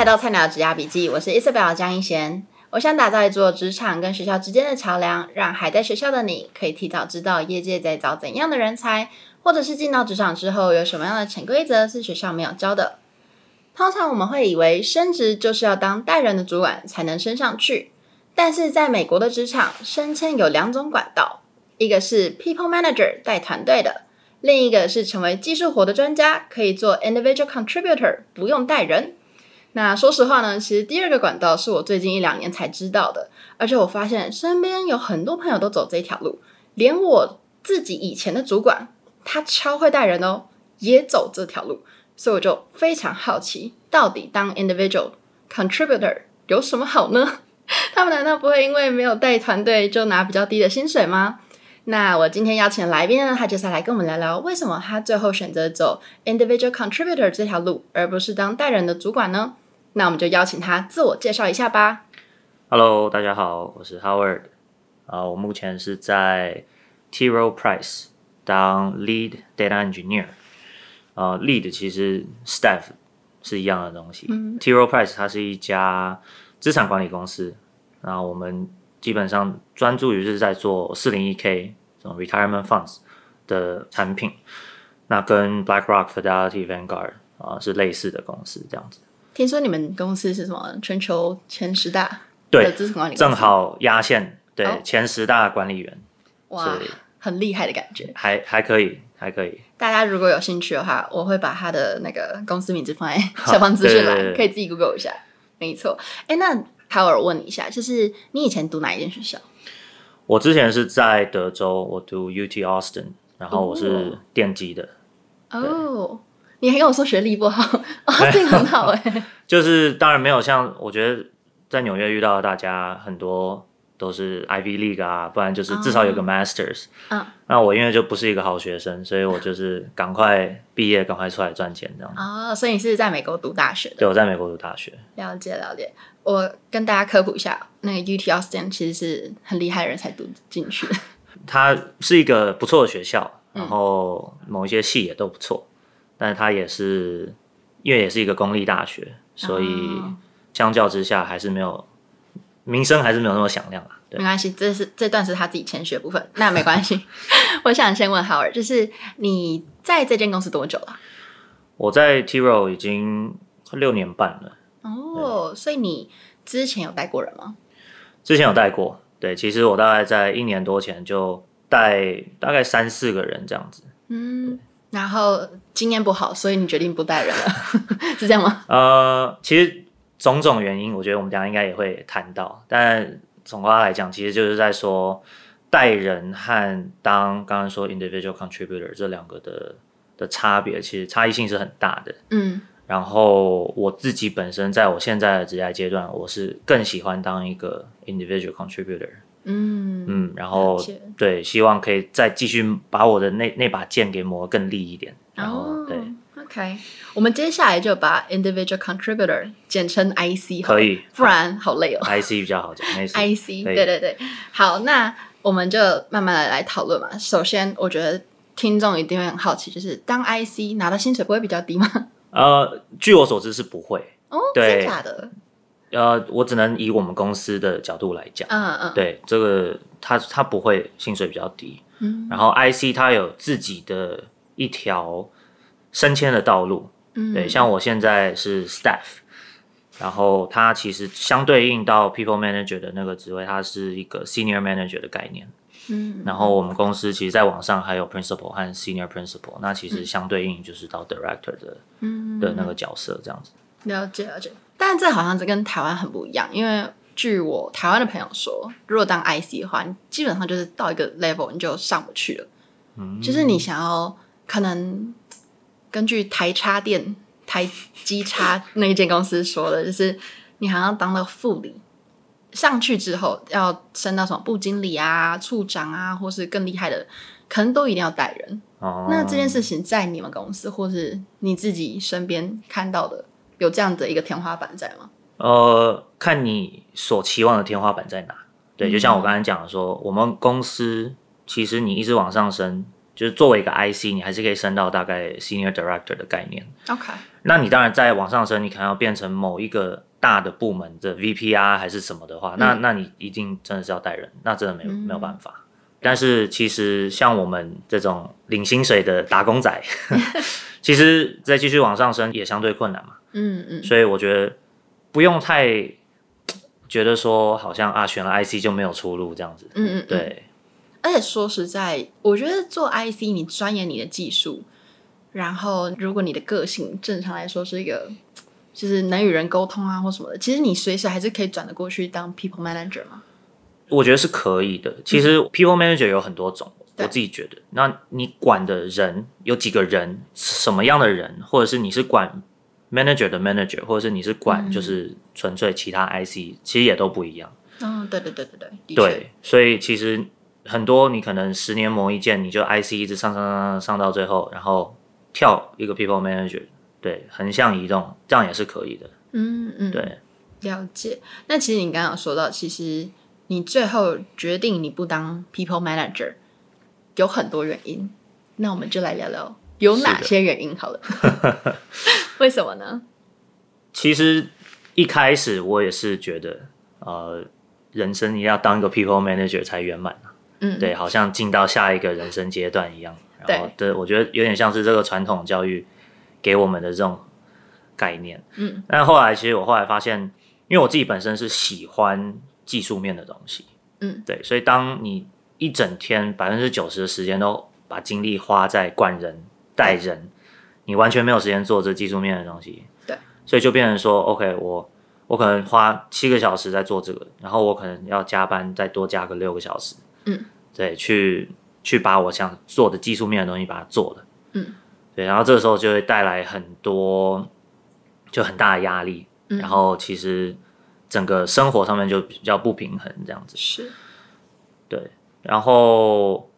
来到菜鸟的职涯笔记，我是 Isabel 江一贤。我想打造一座职场跟学校之间的桥梁，让还在学校的你可以提早知道业界在找怎样的人才，或者是进到职场之后有什么样的潜规则是学校没有教的。通常我们会以为升职就是要当带人的主管才能升上去，但是在美国的职场，升迁有两种管道，一个是 People Manager 带团队的。另一个是成为技术活的专家，可以做 individual contributor，不用带人。那说实话呢，其实第二个管道是我最近一两年才知道的，而且我发现身边有很多朋友都走这条路，连我自己以前的主管，他超会带人哦，也走这条路，所以我就非常好奇，到底当 individual contributor 有什么好呢？他们难道不会因为没有带团队就拿比较低的薪水吗？那我今天邀请来宾呢，他就是来跟我们聊聊为什么他最后选择走 individual contributor 这条路，而不是当带人的主管呢？那我们就邀请他自我介绍一下吧。Hello，大家好，我是 Howard，啊、uh，我目前是在 T Rowe Price 当 lead data engineer，啊、uh，lead 其实 staff 是一样的东西。嗯、T Rowe Price 它是一家资产管理公司，然后我们。基本上专注于是在做四零一 K 这种 retirement funds 的产品，那跟 BlackRock、Fidelity、Vanguard 啊是类似的公司这样子。听说你们公司是什么全球前十大对的资产管理，正好压线对、哦、前十大管理员，哇，很厉害的感觉，还还可以，还可以。大家如果有兴趣的话，我会把他的那个公司名字放在 下方资讯栏，可以自己 Google 一下。没错，哎，那。Howard 问你一下，就是你以前读哪一间学校？我之前是在德州，我读 UT Austin，然后我是电机的。哦，哦你还跟我说学历不好，Austin 很好哎。就是当然没有像我觉得在纽约遇到的大家很多。都是 Ivy League 啊，不然就是至少有个 Masters。嗯，那我因为就不是一个好学生，所以我就是赶快毕业，赶快出来赚钱这样。哦，所以你是在美国读大学的？对，我在美国读大学。了解了解，我跟大家科普一下，那个 UT Austin 其实是很厉害的人才读进去的。它是一个不错的学校，然后某一些系也都不错，嗯、但是它也是因为也是一个公立大学，所以相较之下还是没有。名声还是没有那么响亮啊。对，没关系，这是这段是他自己谦虚的部分，那没关系。我想先问 Howard，就是你在这间公司多久了？我在 T Rowe 已经六年半了。哦，所以你之前有带过人吗？之前有带过，对，其实我大概在一年多前就带大概三四个人这样子。嗯，然后经验不好，所以你决定不带人了，是这样吗？呃，其实。种种原因，我觉得我们等下应该也会谈到。但总括来讲，其实就是在说带人和当刚刚说 individual contributor 这两个的的差别，其实差异性是很大的。嗯。然后我自己本身在我现在的职业阶段，我是更喜欢当一个 individual contributor。嗯嗯。然后对，希望可以再继续把我的那那把剑给磨更利一点。然后、哦、对。OK，我们接下来就把 individual contributor 简称 IC 可以，不然好累哦。IC 比较好讲，IC 对对对。好，那我们就慢慢的来讨论嘛。首先，我觉得听众一定会很好奇，就是当 IC 拿到薪水不会比较低吗？呃，据我所知是不会哦，真的假的？呃，我只能以我们公司的角度来讲，嗯嗯，对，这个他他不会薪水比较低，嗯，然后 IC 他有自己的一条。升迁的道路，嗯，对，像我现在是 staff，然后它其实相对应到 people manager 的那个职位，它是一个 senior manager 的概念，嗯，然后我们公司其实在网上还有 principal 和 senior principal，那其实相对应就是到 director 的，嗯，的那个角色这样子。了解了解，但这好像是跟台湾很不一样，因为据我台湾的朋友说，如果当 IC 的话，你基本上就是到一个 level 你就上不去了，嗯，就是你想要可能。根据台插电、台机插那一间公司说的，就是你好像当了副理，上去之后要升到什么部经理啊、处长啊，或是更厉害的，可能都一定要带人。哦，那这件事情在你们公司或是你自己身边看到的，有这样的一个天花板在吗？呃，看你所期望的天花板在哪。对，就像我刚才讲的说，嗯，我们公司其实你一直往上升。就是作为一个 IC，你还是可以升到大概 Senior Director 的概念。OK，那你当然再往上升，你可能要变成某一个大的部门的 VPR，还是什么的话，嗯、那那你一定真的是要带人，那真的没有、嗯、没有办法。但是其实像我们这种领薪水的打工仔，其实再继续往上升也相对困难嘛。嗯嗯，所以我觉得不用太觉得说好像啊选了 IC 就没有出路这样子。嗯嗯，对。而且说实在，我觉得做 IC 你钻研你的技术，然后如果你的个性正常来说是一个就是能与人沟通啊或什么的，其实你随时还是可以转得过去当 People Manager 嘛。我觉得是可以的。其实 People Manager 有很多种，嗯、我自己觉得。那你管的人有几个人，什么样的人，或者是你是管 Manager 的 Manager，或者是你是管就是纯粹其他 IC，、嗯、其实也都不一样。嗯，对对对对对，对，所以其实很多你可能十年磨一剑，你就 IC 一直上上上上上到最后，然后跳一个 People Manager，对，横向移动，这样也是可以的。嗯嗯，对，了解。那其实你刚刚有说到，其实。你最后决定你不当 people manager，有很多原因，那我们就来聊聊有哪些原因好了。的 为什么呢？其实一开始我也是觉得，呃，人生你要当一个 people manager 才圆满，嗯，对，好像进到下一个人生阶段一样。然后，对，对，我觉得有点像是这个传统教育给我们的这种概念。嗯，但后来其实我后来发现，因为我自己本身是喜欢。技术面的东西，嗯，对，所以当你一整天百分之九十的时间都把精力花在管人、带人，你完全没有时间做这技术面的东西，对，所以就变成说，OK，我我可能花七个小时在做这个，然后我可能要加班再多加个六个小时，嗯，对，去去把我想做的技术面的东西把它做了，嗯，对，然后这个时候就会带来很多就很大的压力，嗯，然后其实。整个生活上面就比较不平衡，这样子是，对。然后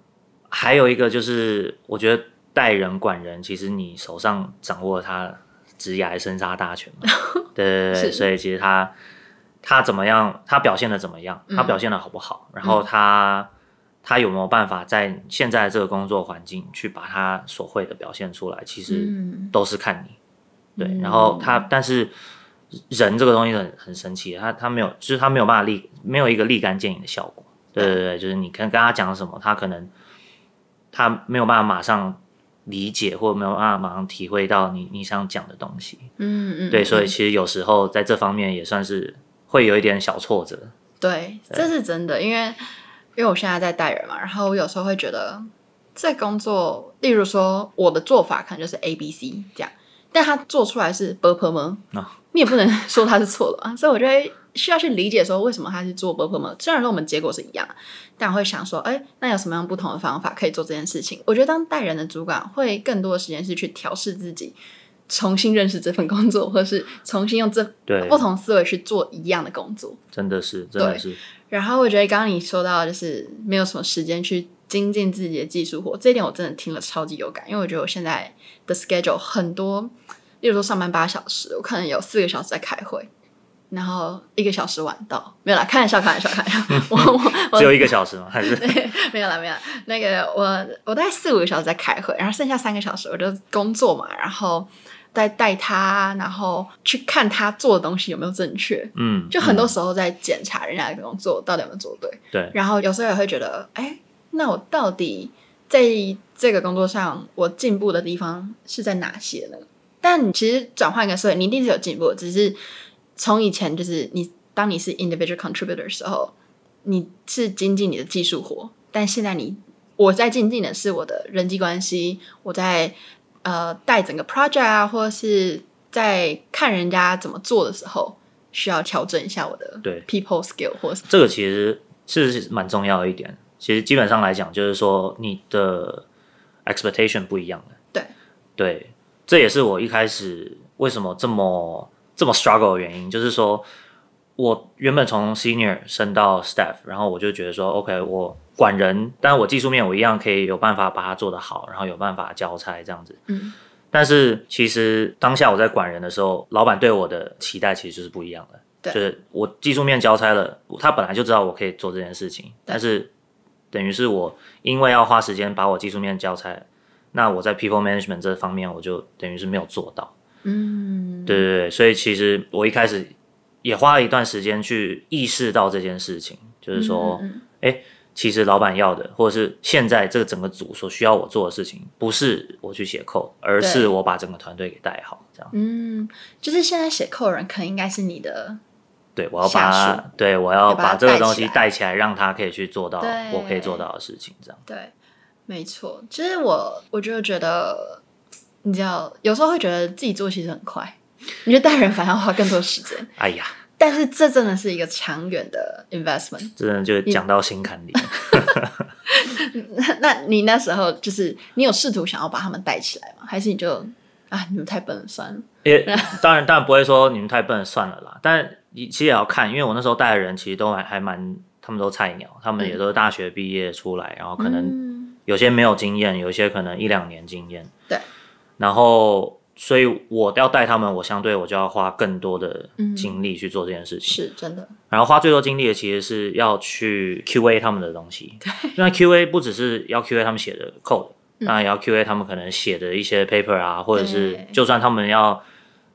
还有一个就是，我觉得带人管人，其实你手上掌握他职业生杀大权嘛。对对对，是所以其实他他怎么样，他表现的怎么样，他表现的好不好，嗯、然后他他有没有办法在现在这个工作环境去把他所会的表现出来，其实都是看你。嗯、对，然后他但是。人这个东西很很神奇，他他没有，就是他没有办法立，没有一个立竿见影的效果。对对对，就是你跟跟他讲什么，他可能他没有办法马上理解，或者没有办法马上体会到你你想讲的东西。嗯嗯，对，所以其实有时候在这方面也算是会有一点小挫折。对，对这是真的，因为因为我现在在带人嘛，然后我有时候会觉得这工作，例如说我的做法可能就是 A B C 这样，但他做出来是 b p m 你也不能说他是错的啊，所以我觉得需要去理解说为什么他是做 performance。虽然说我们结果是一样，但我会想说，哎，那有什么样不同的方法可以做这件事情？我觉得当带人的主管，会更多的时间是去调试自己，重新认识这份工作，或是重新用这不同思维去做一样的工作。真的是，真的是。然后我觉得刚刚你说到就是没有什么时间去精进自己的技术活，这一点我真的听了超级有感，因为我觉得我现在的 schedule 很多。例如说上班八小时，我可能有四个小时在开会，然后一个小时晚到，没有啦，开玩笑，开玩笑，开玩笑。我我，我只有一个小时吗？还是 没有啦，没有啦。那个我我大概四五个小时在开会，然后剩下三个小时我就工作嘛，然后在带他，然后去看他做的东西有没有正确。嗯，就很多时候在检查人家的工作到底有没有做对。对。然后有时候也会觉得，哎，那我到底在这个工作上我进步的地方是在哪些呢？但你其实转换一个思维，你一定是有进步。只是从以前就是你当你是 individual contributor 的时候，你是精进你的技术活。但现在你我在精进的是我的人际关系，我在呃带整个 project 啊，或者是在看人家怎么做的时候，需要调整一下我的对 people skill 或是这个其实是蛮重要的一点。其实基本上来讲，就是说你的 expectation 不一样的。对对。这也是我一开始为什么这么这么 struggle 的原因，就是说我原本从 senior 升到 staff，然后我就觉得说，OK，我管人，但是我技术面我一样可以有办法把它做得好，然后有办法交差这样子。嗯。但是其实当下我在管人的时候，老板对我的期待其实就是不一样的。对。就是我技术面交差了，他本来就知道我可以做这件事情，但是等于是我因为要花时间把我技术面教材，那我在 people management 这方面我就等于是没有做到。嗯，对对对，所以其实我一开始也花了一段时间去意识到这件事情，就是说，哎、其实老板要的，或者是现在这个整个组所需要我做的事情，不是我去写 code，而是我把整个团队给带好，这样。嗯，就是现在写 code 的人，可能应该是你的。对，我要把，对，我要把这个东西带起来，让他可以去做到我可以做到的事情，这样。对，没错。其实我，我就觉得，你知道，有时候会觉得自己做其实很快，你觉得带人反而要花更多时间。哎呀，但是这真的是一个长远的 investment，真的就讲到心坎里。那那你那时候就是你有试图想要把他们带起来吗？还是你就啊，你们太笨了，算了。也当然，当然不会说你们太笨了，算了啦。但其实也要看，因为我那时候带的人其实都还还蛮，他们都菜鸟，他们也都是大学毕业出来，嗯、然后可能有些没有经验，有一些可能一两年经验。对。然后，所以我要带他们，我相对我就要花更多的精力去做这件事情。是真的。然后花最多精力的其实是要去 QA 他们的东西。对。那 QA 不只是要 QA 他们写的 code，那、嗯、也要 QA 他们可能写的一些 paper 啊，或者是就算他们要。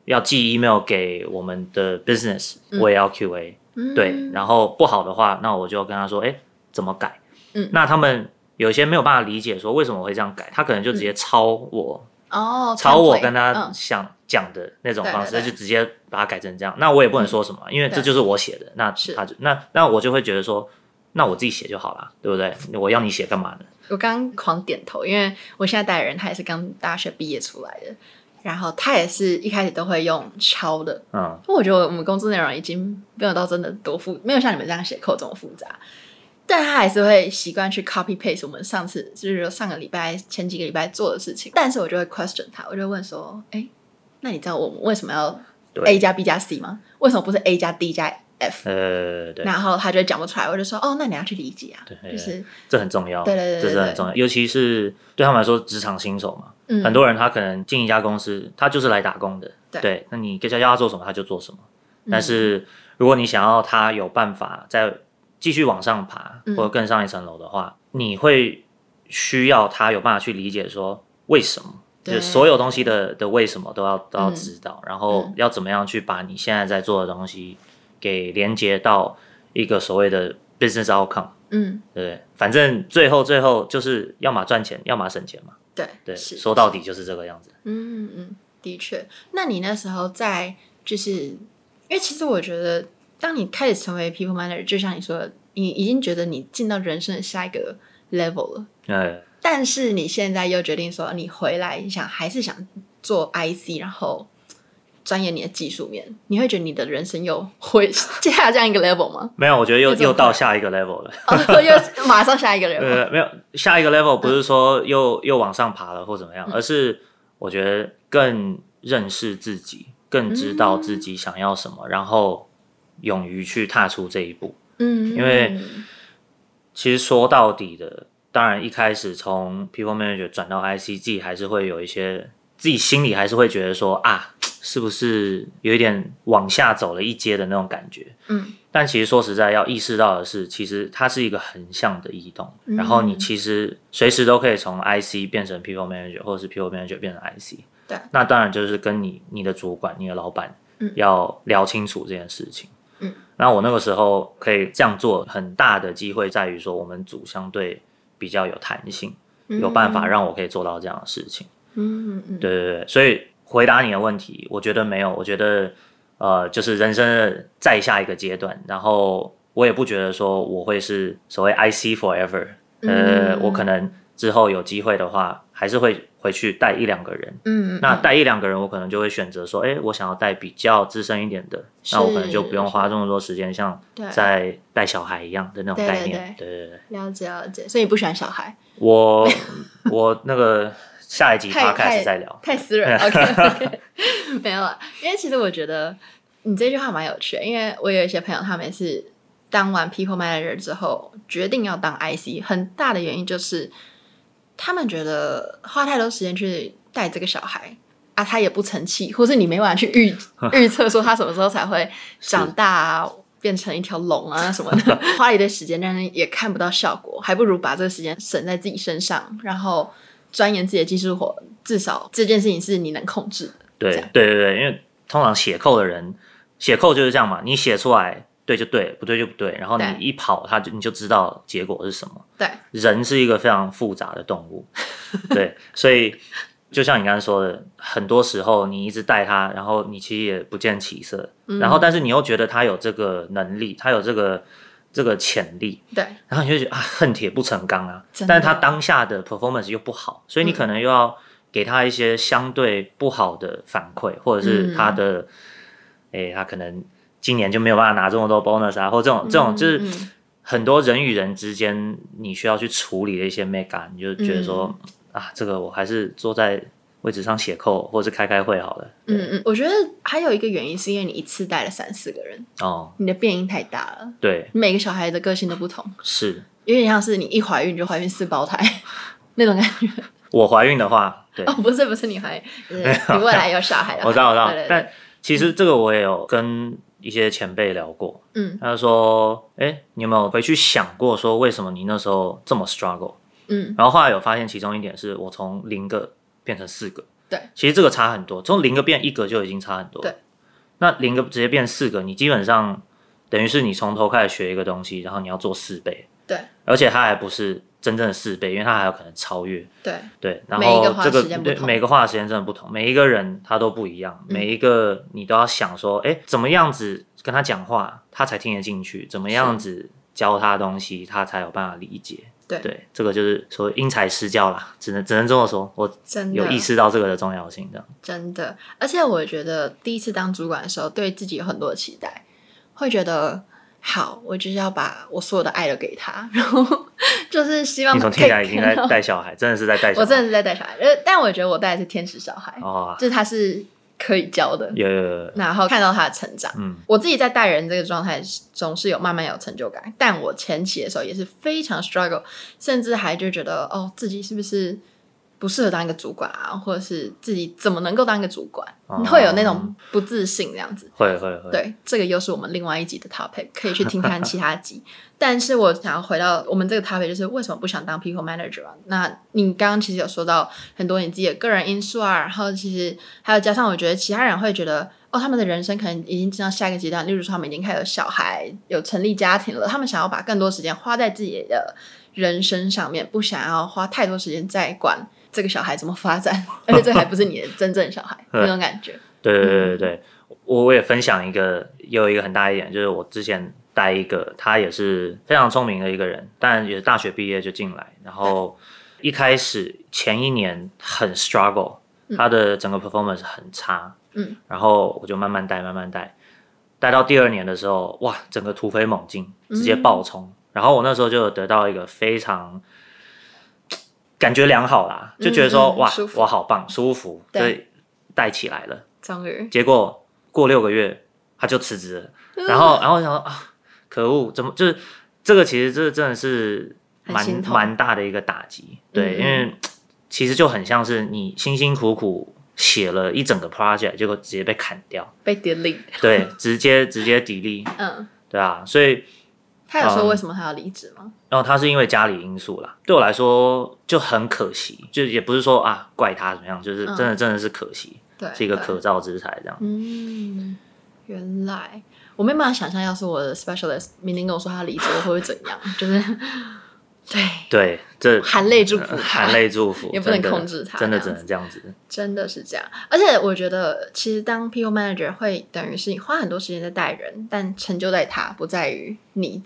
要寄 email 给我们的 business，我也要 QA，嗯，对，然后不好的话，那我就跟他说，哎，怎么改？嗯，那他们有些没有办法理解，说为什么我会这样改，他可能就直接抄我，哦，抄我跟他想讲的那种方式，就直接把它改成这样。那我也不能说什么，因为这就是我写的，那他就那那我就会觉得说，那我自己写就好了，对不对？我要你写干嘛呢？我刚刚狂点头，因为我现在带人他也是刚大学毕业出来的。然后他也是一开始都会用抄的，嗯，我觉得我们工作内容已经没有到真的多复，没有像你们这样写 code 这么复杂，但他还是会习惯去 copy paste 我们上次就是说上个礼拜前几个礼拜做的事情，但是我就会 question 他，我就会问说，哎，那你知道我们为什么要 A 加 B 加 C 吗？为什么不是 A 加 D 加 F？呃，对。然后他就讲不出来，我就说，哦，那你要去理解啊，对，就是这很重要，对对对，这是很重要，尤其是对他们来说，职场新手嘛。嗯、很多人他可能进一家公司，他就是来打工的。对，对，那你给他叫他做什么，他就做什么。嗯、但是如果你想要他有办法再继续往上爬，或者更上一层楼的话，嗯、你会需要他有办法去理解说为什么，就所有东西的的为什么都要都要知道，嗯、然后要怎么样去把你现在在做的东西给连接到一个所谓的 business outcome。嗯，对，反正最后最后就是要么赚钱，要么省钱嘛。对对，是说到底就是这个样子。嗯嗯，的确。那你那时候在，就是因为其实我觉得，当你开始成为 people manager，就像你说的，你已经觉得你进到人生的下一个 level 了。哎。但是你现在又决定说，你回来你想还是想做 IC，然后。钻研你的技术面，你会觉得你的人生又会 接下来这样一个 level 吗？没有，我觉得又又到下一个 level 了。哦，又马上下一个 level。呃，没有，下一个 level 不是说又、嗯、又往上爬了或怎么样，而是我觉得更认识自己，更知道自己想要什么，嗯、然后勇于去踏出这一步。嗯，因为其实说到底的，当然一开始从 people manager 转到 ICG，还是会有一些自己心里还是会觉得说啊。是不是有一点往下走了一阶的那种感觉？嗯，但其实说实在，要意识到的是，其实它是一个横向的移动。嗯、然后你其实随时都可以从 IC 变成 People Manager，或者是 People Manager 变成 IC。对，那当然就是跟你、你的主管、你的老板要聊清楚这件事情。嗯，那我那个时候可以这样做，很大的机会在于说，我们组相对比较有弹性，嗯、有办法让我可以做到这样的事情。嗯嗯嗯，对对对，所以。回答你的问题，我觉得没有，我觉得，呃，就是人生的再下一个阶段，然后我也不觉得说我会是所谓 IC forever，呃，嗯、我可能之后有机会的话，还是会回去带一两个人，嗯，那带一两个人，我可能就会选择说，哎，我想要带比较资深一点的，那我可能就不用花这么多时间，像在带小孩一样的那种概念，对对对，了解了解，所以你不喜欢小孩？我 我那个。下一集他开始再聊，太私人。OK，, okay. 没有了。因为其实我觉得你这句话蛮有趣的，因为我有一些朋友，他们是当完 People Manager 之后，决定要当 IC，很大的原因就是他们觉得花太多时间去带这个小孩啊，他也不成器，或是你没办法去预 预测说他什么时候才会长大啊。变成一条龙啊 什么的，花了一堆时间，但是也看不到效果，还不如把这个时间省在自己身上，然后钻研自己的技术活，至少这件事情是你能控制的。对对对对，因为通常写扣的人写扣就是这样嘛，你写出来对就对，不对就不对，然后你一跑，他就你就知道结果是什么。对，人是一个非常复杂的动物，对，所以。就像你刚才说的，很多时候你一直带他，然后你其实也不见起色，嗯、然后但是你又觉得他有这个能力，他有这个这个潜力，对，然后你就觉得啊，恨铁不成钢啊，但是他当下的 performance 又不好，所以你可能又要给他一些相对不好的反馈，嗯、或者是他的，哎、嗯，他可能今年就没有办法拿这么多 bonus 啊，或这种、嗯、这种就是很多人与人之间你需要去处理的一些 mega，你就觉得说。嗯啊，这个我还是坐在位置上写扣，或是开开会好了。嗯嗯，我觉得还有一个原因是因为你一次带了三四个人哦，你的变音太大了。对，每个小孩的个性都不同，是有点像是你一怀孕就怀孕四胞胎 那种感觉。我怀孕的话，对哦，不是不是你怀孕，你未来有小孩的话。我知道我知道，但其实这个我也有跟一些前辈聊过，嗯，他就说，哎，你有没有回去想过，说为什么你那时候这么 struggle？嗯，然后后来有发现，其中一点是我从零个变成四个，对，其实这个差很多，从零个变一个就已经差很多，对。那零个直接变四个，你基本上等于是你从头开始学一个东西，然后你要做四倍，对，而且它还不是真正的四倍，因为它还有可能超越，对对。然后这个对每个花的时间真的不同，每一个人他都不一样，每一个你都要想说，哎，怎么样子跟他讲话，他才听得进去，怎么样子教他东西，他才有办法理解。对，对，这个就是说因材施教啦，只能只能这么说。我真的有意识到这个的重要性，这样真的。而且我觉得第一次当主管的时候，对自己有很多期待，会觉得好，我就是要把我所有的爱都给他，然后就是希望。你从听起来已经在带小孩，真的是在带小孩。我真的是在带小孩，呃但我觉得我带的是天使小孩，哦，就是他是。可以教的，有有有，然后看到他的成长。嗯，我自己在带人这个状态总是有慢慢有成就感，但我前期的时候也是非常 struggle，甚至还就觉得哦，自己是不是不适合当一个主管啊，或者是自己怎么能够当一个主管，哦、会有那种不自信这样子。会会会，对，这个又是我们另外一集的 topic，可以去听看其他集。但是我想要回到我们这个 topic，就是为什么不想当 people manager 啊？那你刚刚其实有说到很多你自己的个人因素啊，然后其实还有加上我觉得其他人会觉得哦，他们的人生可能已经进到下一个阶段，例如说他们已经开始有小孩，有成立家庭了，他们想要把更多时间花在自己的人生上面，不想要花太多时间在管这个小孩怎么发展，而且这还不是你的真正小孩 那种感觉。对对对对对，我我也分享一个，有一个很大一点，就是我之前。带一个，他也是非常聪明的一个人，但也是大学毕业就进来，然后一开始前一年很 struggle，他的整个 performance 很差，嗯，然后我就慢慢带，慢慢带，带到第二年的时候，哇，整个突飞猛进，直接爆冲，嗯、然后我那时候就得到一个非常感觉良好啦，就觉得说，嗯、哇，我好棒，舒服，所以带起来了，终于，结果过六个月他就辞职了，嗯、然后，然后我想说啊。可恶，怎么就是这个？其实这真的是蛮蛮大的一个打击，对，因为其实就很像是你辛辛苦苦写了一整个 project，结果直接被砍掉，被 delete，对，直接直接 delete，嗯，对啊，所以他有说为什么他要离职吗？嗯，然后他是因为家里因素啦，对我来说就很可惜，就也不是说啊怪他怎么样，就是真的真的是可惜，对，是一个可造之才这样，嗯，原来。我没办法想象，要是我的 specialist 明天跟我说他离职，我会会怎样？就是对对，这含泪祝福，含泪祝福，也不能控制他，真的只能这样子。真的是这样，而且我觉得，其实当 people manager 会等于是你花很多时间在带人，但成就在他，不在于你，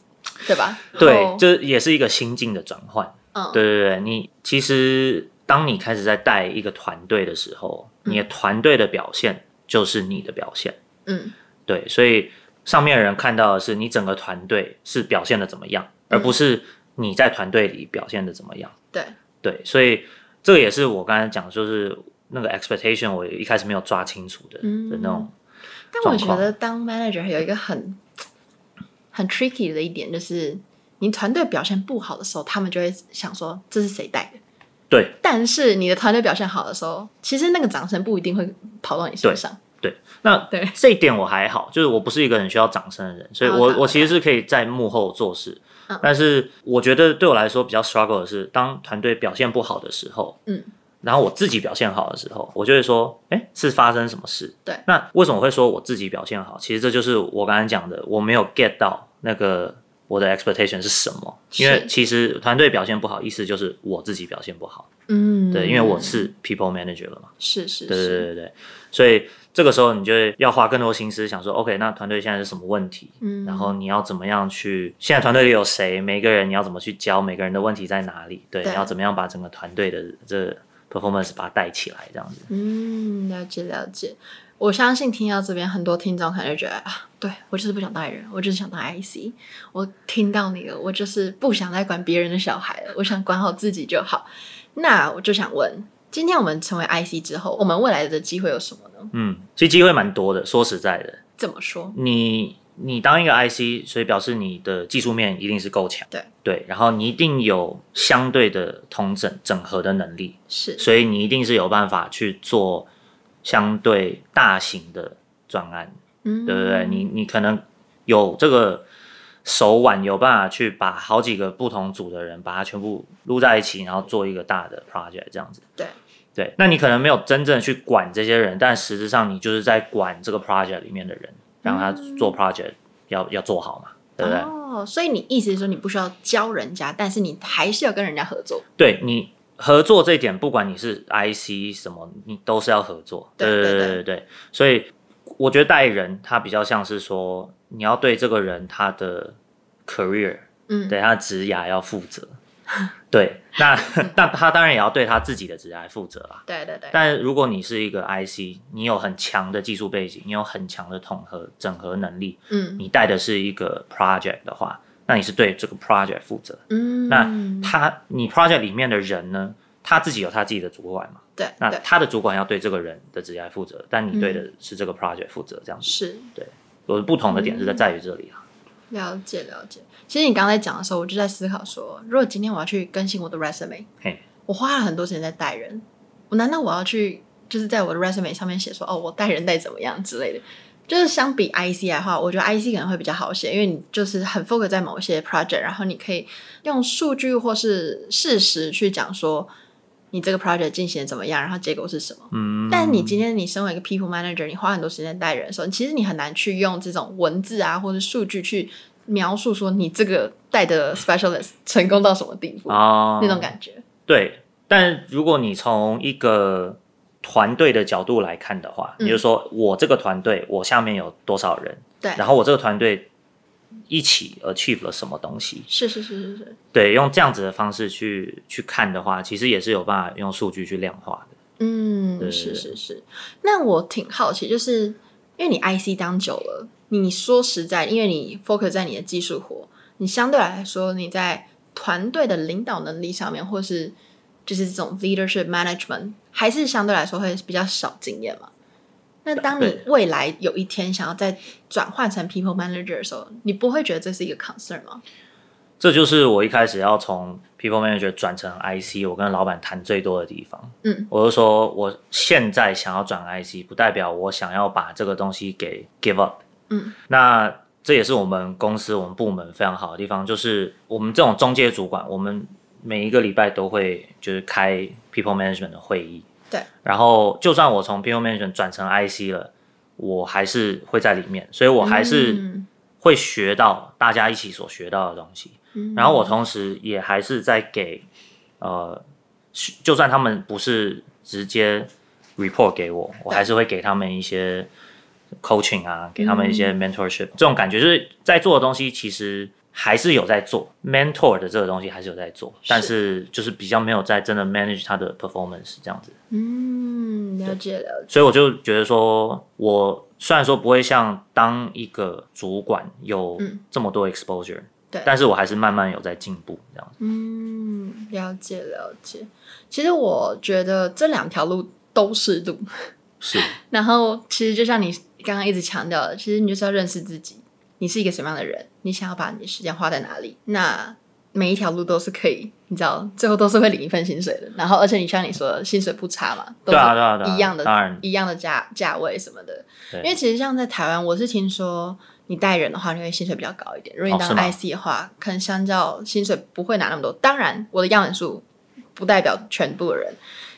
对吧？对，这也是一个心境的转换。嗯，对对对，你其实当你开始在带一个团队的时候，你的团队的表现就是你的表现。嗯，对，所以。上面的人看到的是你整个团队是表现的怎么样，而不是你在团队里表现的怎么样。对对，所以这个也是我刚才讲，就是那个 expectation 我一开始没有抓清楚的、嗯、的那种。但我觉得当 manager 有一个很很 tricky 的一点，就是你团队表现不好的时候，他们就会想说这是谁带的？对。但是你的团队表现好的时候，其实那个掌声不一定会跑到你身上。对，那对这一点我还好，就是我不是一个很需要掌声的人，所以我、oh, 我其实是可以在幕后做事。Oh. 但是我觉得对我来说比较 struggle 的是，当团队表现不好的时候，嗯，然后我自己表现好的时候，我就会说，哎，是发生什么事？对，那为什么会说我自己表现好？其实这就是我刚才讲的，我没有 get 到那个。我的 expectation 是什么？因为其实团队表现不好，意思就是我自己表现不好。嗯，对，因为我是 people manager 了嘛。是是是，对对对对，所以这个时候你就要花更多心思想说，OK，那团队现在是什么问题？嗯，然后你要怎么样去？现在团队里有谁？每个人你要怎么去教？每个人的问题在哪里？对，对你要怎么样把整个团队的这 performance 把它带起来？这样子。嗯，了解了解。我相信听到这边，很多听众可能就觉得啊，对，我就是不想带人，我就是想当 IC。我听到你了，我就是不想再管别人的小孩了，我想管好自己就好。那我就想问，今天我们成为 IC 之后，我们未来的机会有什么呢？嗯，其实机会蛮多的。说实在的，怎么说？你你当一个 IC，所以表示你的技术面一定是够强，对对，然后你一定有相对的统整整合的能力，是，所以你一定是有办法去做。相对大型的专案，嗯，对不对？你你可能有这个手腕，有办法去把好几个不同组的人把它全部撸在一起，然后做一个大的 project 这样子。对对，那你可能没有真正去管这些人，但实质上你就是在管这个 project 里面的人，让他做 project 要、嗯、要做好嘛，对不对？哦，所以你意思是说你不需要教人家，但是你还是要跟人家合作。对你。合作这一点，不管你是 IC 什么，你都是要合作。对对对对对，所以我觉得带人，他比较像是说，你要对这个人他的 career，嗯，对他的职涯要负责。对，那但他当然也要对他自己的职业负责啊。对对对。但如果你是一个 IC，你有很强的技术背景，你有很强的统合整合能力，嗯，你带的是一个 project 的话。那你是对这个 project 负责，嗯，那他你 project 里面的人呢，他自己有他自己的主管嘛，对，那他的主管要对这个人的职业负责，但你对的是这个 project 负责，这样子是，对，有不同的点是在在于这里啊。了解了解，其实你刚才讲的时候，我就在思考说，如果今天我要去更新我的 resume，嘿，我花了很多时间在带人，我难道我要去就是在我的 resume 上面写说，哦，我带人带怎么样之类的？就是相比 IC 来的话，我觉得 IC 可能会比较好写，因为你就是很 focus 在某些 project，然后你可以用数据或是事实去讲说你这个 project 进行的怎么样，然后结果是什么。嗯。但你今天你身为一个 people manager，你花很多时间带人的时候，其实你很难去用这种文字啊或者数据去描述说你这个带的 specialist 成功到什么地步啊，那种感觉。对，但如果你从一个团队的角度来看的话，也、嗯、就是说，我这个团队，我下面有多少人？对，然后我这个团队一起 achieve 了什么东西？是是是是是。对，用这样子的方式去去看的话，其实也是有办法用数据去量化的。嗯，是是是。那我挺好奇，就是因为你 IC 当久了，你说实在，因为你 focus 在你的技术活，你相对来说你在团队的领导能力上面，或是就是这种 leadership management。还是相对来说会比较少经验嘛？那当你未来有一天想要再转换成 people manager 的时候，你不会觉得这是一个 concern 吗？这就是我一开始要从 people manager 转成 IC，我跟老板谈最多的地方。嗯，我就说我现在想要转 IC，不代表我想要把这个东西给 give up。嗯，那这也是我们公司我们部门非常好的地方，就是我们这种中介主管，我们。每一个礼拜都会就是开 people management 的会议，对。然后就算我从 people management 转成 IC 了，我还是会在里面，所以我还是会学到大家一起所学到的东西。嗯。然后我同时也还是在给呃，就算他们不是直接 report 给我，我还是会给他们一些 coaching 啊，给他们一些 mentorship。这种感觉就是在做的东西其实。还是有在做 mentor 的这个东西，还是有在做，是但是就是比较没有在真的 manage 他的 performance 这样子。嗯，了解了解。所以我就觉得说，我虽然说不会像当一个主管有这么多 exposure，嗯，对，但是我还是慢慢有在进步这样子。嗯，了解了解。其实我觉得这两条路都是路，是。然后其实就像你刚刚一直强调的，其实你就是要认识自己。你是一个什么样的人？你想要把你的时间花在哪里？那每一条路都是可以，你知道，最后都是会领一份薪水的。然后，而且你像你说的，薪水不差嘛，都是一样的，一样的价价位什么的。因为其实像在台湾，我是听说你带人的话，你会薪水比较高一点。如果你当 IC 的话，可能相较薪水不会拿那么多。当然，我的样本数不代表全部的人，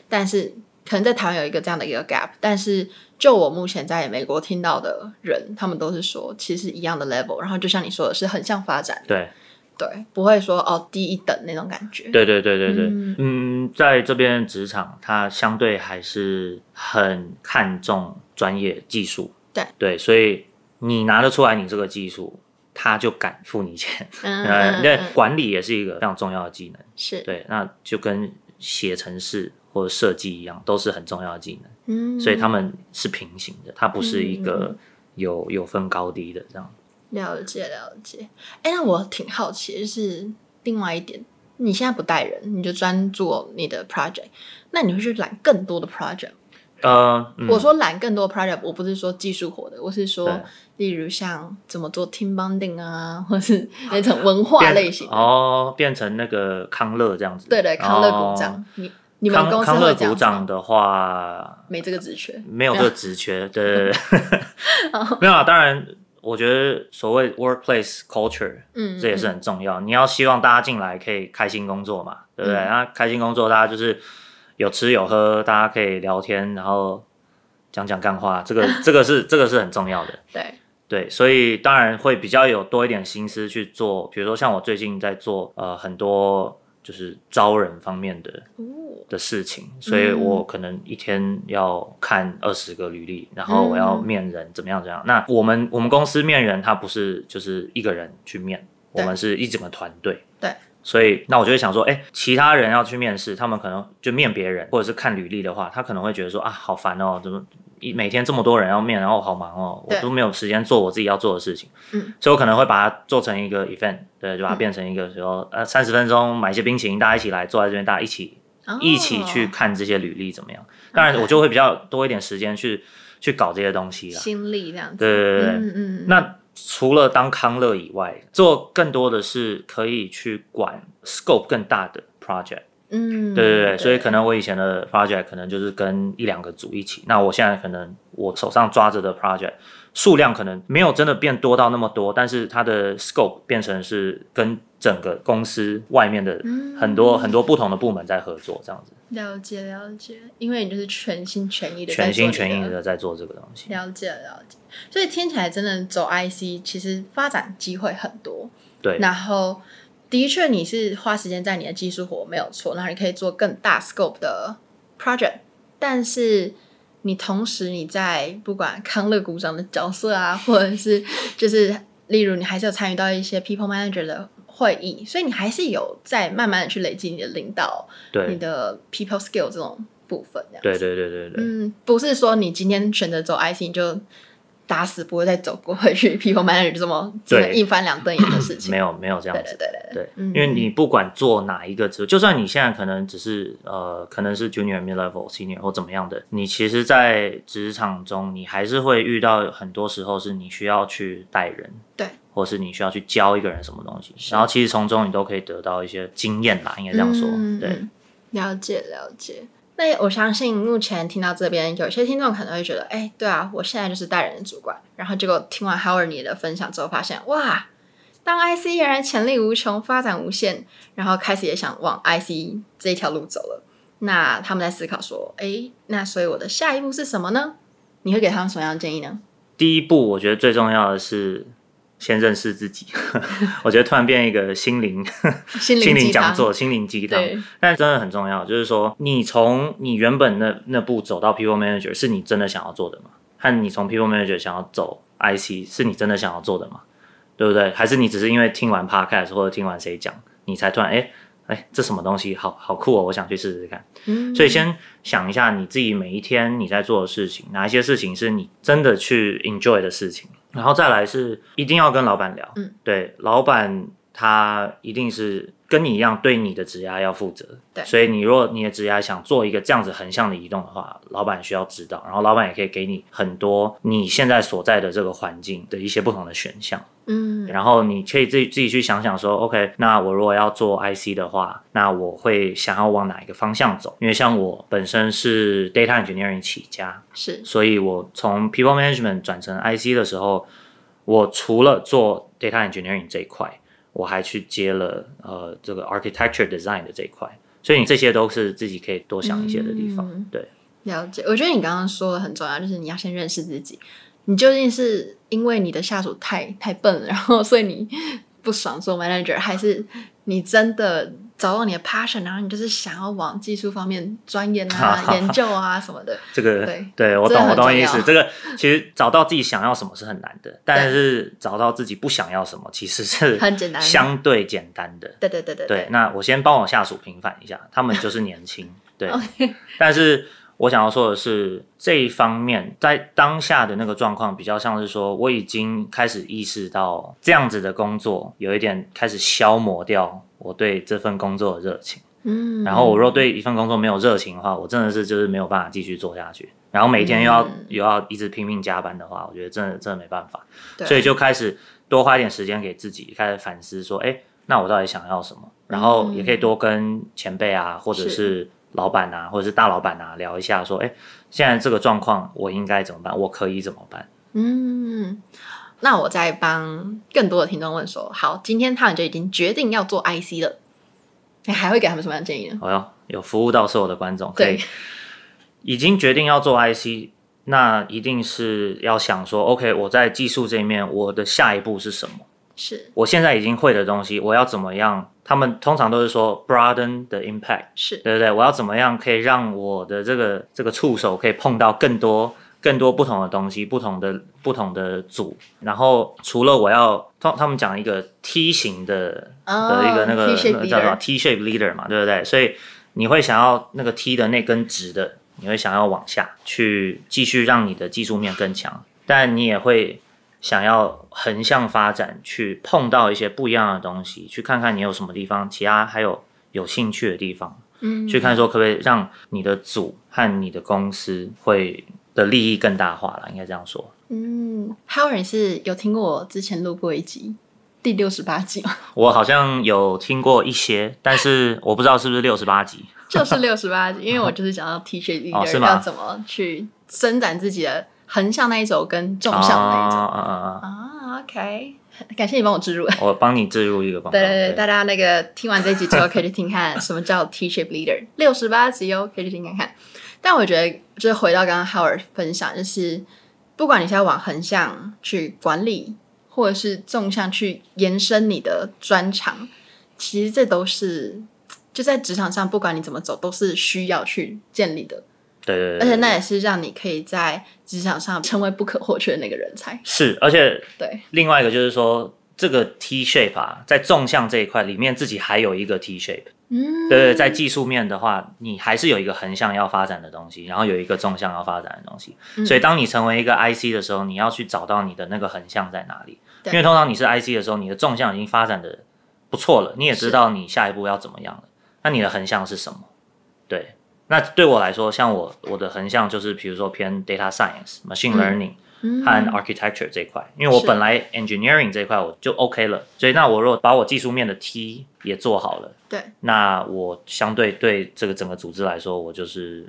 但是可能在台湾有一个这样的一个 gap。但是，就我目前在美国听到的人，他们都是说，其实一样的 level。然后，就像你说的是很像发展。对。对，不会说哦低一等那种感觉。对对对对对，嗯，嗯，在这边职场，他相对还是很看重专业技术。对对，所以你拿得出来你这个技术，他就敢付你钱。嗯，嗯，那管理也是一个非常重要的技能。是对，那就跟写程式或者设计一样，都是很重要的技能。嗯，所以他们是平行的，它不是一个有有分高低的这样。了解了解，哎，那我挺好奇，就是另外一点，你现在不带人，你就专做你的 project，那你会去揽更多的 project？呃，嗯、我说揽更多 project，我不是说技术活的，我是说，例如像怎么做 team bonding 啊，或是那种文化类型哦，变成那个康乐这样子，对对，康乐股长，哦、你你们公司康乐股长的话，没这个职缺，没有这个职缺，对对对，没有啊，当然。我觉得所谓 workplace culture，嗯，这也是很重要。嗯、你要希望大家进来可以开心工作嘛，嗯、对不对？那开心工作，大家就是有吃有喝，大家可以聊天，然后讲讲干话，这个 这个是这个是很重要的。对对，所以当然会比较有多一点心思去做，比如说像我最近在做呃很多。就是招人方面的的事情，所以我可能一天要看二十个履历，然后我要面人，怎么样怎么样。那我们我们公司面人，他不是就是一个人去面，我们是一整个团队。对，所以那我就会想说，哎，其他人要去面试，他们可能就面别人，或者是看履历的话，他可能会觉得说啊，好烦哦，怎么？每天这么多人要面，然后好忙哦，我都没有时间做我自己要做的事情。嗯，所以我可能会把它做成一个 event，对，就把它变成一个说，呃，三十分钟买一些冰淇淋，大家一起来坐在这边，大家一起一起去看这些履历怎么样？当然，我就会比较多一点时间去去搞这些东西了，心力这样对对对，嗯嗯。那除了当康乐以外，做更多的是可以去管 scope 更大的 project。嗯，对对对，所以可能我以前的 project 可能就是跟一两个组一起，那我现在可能我手上抓着的 project 数量可能没有真的变多到那么多，但是它的 scope 变成是跟整个公司外面的很多、嗯、很多不同的部门在合作，这样子。了解了解，因为你就是全心全意的全心全意的在做这个东西。了解了解，所以听起来真的走 IC 其实发展机会很多。对，然后。的确，你是花时间在你的技术活没有错，然后你可以做更大 scope 的 project，但是你同时你在不管康乐股长的角色啊，或者是就是例如你还是有参与到一些 people manager 的会议，所以你还是有在慢慢的去累积你的领导，对你的 people skill 这种部分。对对对对对。嗯，不是说你今天选择走 IC 你就。打死不会再走过回去，people manager 这么这么一翻两瞪眼的事情，没有没有这样子，对对对对，对嗯、因为你不管做哪一个职，就算你现在可能只是呃，可能是 junior、mid level、senior 或怎么样的，你其实，在职场中，你还是会遇到很多时候是你需要去带人，对，或是你需要去教一个人什么东西，然后其实从中你都可以得到一些经验啦，应该这样说，嗯、对，了解了解。那我相信，目前听到这边，有些听众可能会觉得，哎、对啊，我现在就是带人的主管。然后结果听完 Howard 你的分享之后，发现哇，当 IC 原来潜力无穷，发展无限，然后开始也想往 IC 这条路走了。那他们在思考说，哎、那所以我的下一步是什么呢？你会给他们什么样的建议呢？第一步，我觉得最重要的是。先认识自己，我觉得突然变一个心灵 心灵讲座、心灵鸡汤，但真的很重要。就是说，你从你原本那那步走到 People Manager，是你真的想要做的吗？和你从 People Manager 想要走 IC，是你真的想要做的吗？对不对？还是你只是因为听完 Podcast 或者听完谁讲，你才突然哎哎，这什么东西好好酷哦，我想去试试看。嗯，所以先想一下你自己每一天你在做的事情，哪一些事情是你真的去 enjoy 的事情。然后再来是一定要跟老板聊，嗯，对，老板他一定是跟你一样对你的职涯要负责，对，所以你如果你的职涯想做一个这样子横向的移动的话，老板需要知道，然后老板也可以给你很多你现在所在的这个环境的一些不同的选项，嗯，然后你可以自己自己去想想说，OK，那我如果要做 IC 的话，那我会想要往哪一个方向走？因为像我本身是 Data Engineering 起家，是，所以我从 People Management 转成 IC 的时候，我除了做 Data Engineering 这一块。我还去接了呃这个 architecture design 的这一块，所以你这些都是自己可以多想一些的地方。嗯、对，了解。我觉得你刚刚说的很重要，就是你要先认识自己，你究竟是因为你的下属太太笨了，然后所以你不爽做 manager，还是你真的？找到你的 passion，然后你就是想要往技术方面钻研啊、研究啊什么的。这个对，对我懂，我懂意思。这个 其实找到自己想要什么是很难的，但是找到自己不想要什么其实是 很简单，相对简单的。对对对对。对，那我先帮我下属平反一下，他们就是年轻。对，但是我想要说的是，这一方面在当下的那个状况，比较像是说，我已经开始意识到这样子的工作有一点开始消磨掉。我对这份工作的热情，嗯，然后我若对一份工作没有热情的话，我真的是就是没有办法继续做下去。然后每天又要、嗯、又要一直拼命加班的话，我觉得真的真的没办法。所以就开始多花一点时间给自己，开始反思说，哎，那我到底想要什么？然后也可以多跟前辈啊，或者是老板啊，或者是大老板啊聊一下，说，哎，现在这个状况我应该怎么办？我可以怎么办？嗯。那我再帮更多的听众问说：好，今天他们就已经决定要做 IC 了，你还会给他们什么样的建议呢？好哟，有服务到所有的观众，对，已经决定要做 IC，那一定是要想说，OK，我在技术这一面，我的下一步是什么？是我现在已经会的东西，我要怎么样？他们通常都是说 broaden the impact，是对不对？我要怎么样可以让我的这个这个触手可以碰到更多？更多不同的东西，不同的不同的组，然后除了我要他他们讲一个梯形的、oh, 的一个那个那个叫什么 T shape leader 嘛，对不对？所以你会想要那个 T 的那根直的，你会想要往下去继续让你的技术面更强，但你也会想要横向发展，去碰到一些不一样的东西，去看看你有什么地方，其他还有有兴趣的地方，嗯，去看说可不可以让你的组和你的公司会。的利益更大化了，应该这样说。嗯，Howard 是有听过我之前录过一集第六十八集吗？我好像有听过一些，但是我不知道是不是六十八集。就是 六十八集，因为我就是讲到 T-shaped leader 要怎么去伸展自己的横向那一轴跟纵向那一轴。啊啊啊！啊，OK，感谢你帮我置入。我帮你置入一个广告。对对对，大家那个听完这集之后可以去听看什么叫 T-shaped leader，六十八集哦，可以去听看看。但我觉得，就是回到刚刚 Howard 分享，就是不管你是要往横向去管理，或者是纵向去延伸你的专长，其实这都是就在职场上，不管你怎么走，都是需要去建立的。对对对，而且那也是让你可以在职场上成为不可或缺的那个人才。是，而且对另外一个就是说，这个 T shape 啊，在纵向这一块里面，自己还有一个 T shape。嗯，对对，在技术面的话，你还是有一个横向要发展的东西，然后有一个纵向要发展的东西。嗯、所以，当你成为一个 IC 的时候，你要去找到你的那个横向在哪里。因为通常你是 IC 的时候，你的纵向已经发展的不错了，你也知道你下一步要怎么样了。那你的横向是什么？对，那对我来说，像我我的横向就是，比如说偏 data science、machine learning。嗯和 architecture 这一块，因为我本来 engineering 这一块我就 OK 了，所以那我如果把我技术面的 T 也做好了，对，那我相对对这个整个组织来说，我就是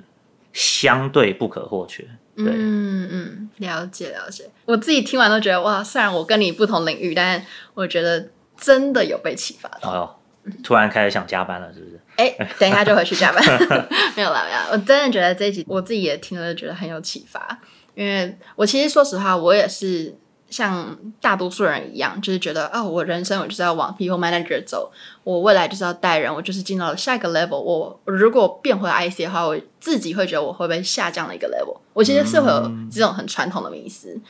相对不可或缺。对，嗯嗯，了解了解。我自己听完都觉得哇，虽然我跟你不同领域，但我觉得真的有被启发到。哦，突然开始想加班了，是不是？哎、欸，等一下就回去加班。没有啦，没有。我真的觉得这一集我自己也听了，觉得很有启发。因为我其实说实话，我也是像大多数人一样，就是觉得哦，我人生我就是要往 people manager 走，我未来就是要带人，我就是进到了下一个 level。我如果变回 IC 的话，我自己会觉得我会不会下降了一个 level？我其实是会有这种很传统的迷思。嗯、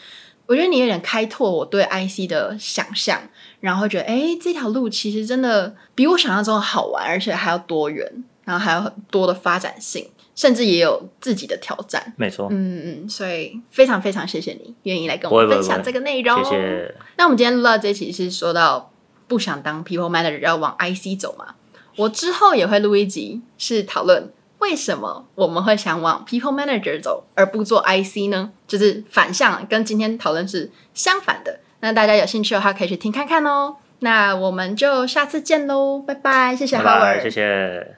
我觉得你有点开拓我对 IC 的想象，然后觉得哎，这条路其实真的比我想象中的好玩，而且还要多元，然后还有很多的发展性。甚至也有自己的挑战，没错，嗯嗯，所以非常非常谢谢你愿意来跟我们分享这个内容。谢谢。那我们今天录到这一期是说到不想当 People Manager 要往 IC 走嘛？我之后也会录一集，是讨论为什么我们会想往 People Manager 走，而不做 IC 呢？就是反向，跟今天讨论是相反的。那大家有兴趣的话，可以去听看看哦。那我们就下次见喽，拜拜，谢谢 Howard，谢谢。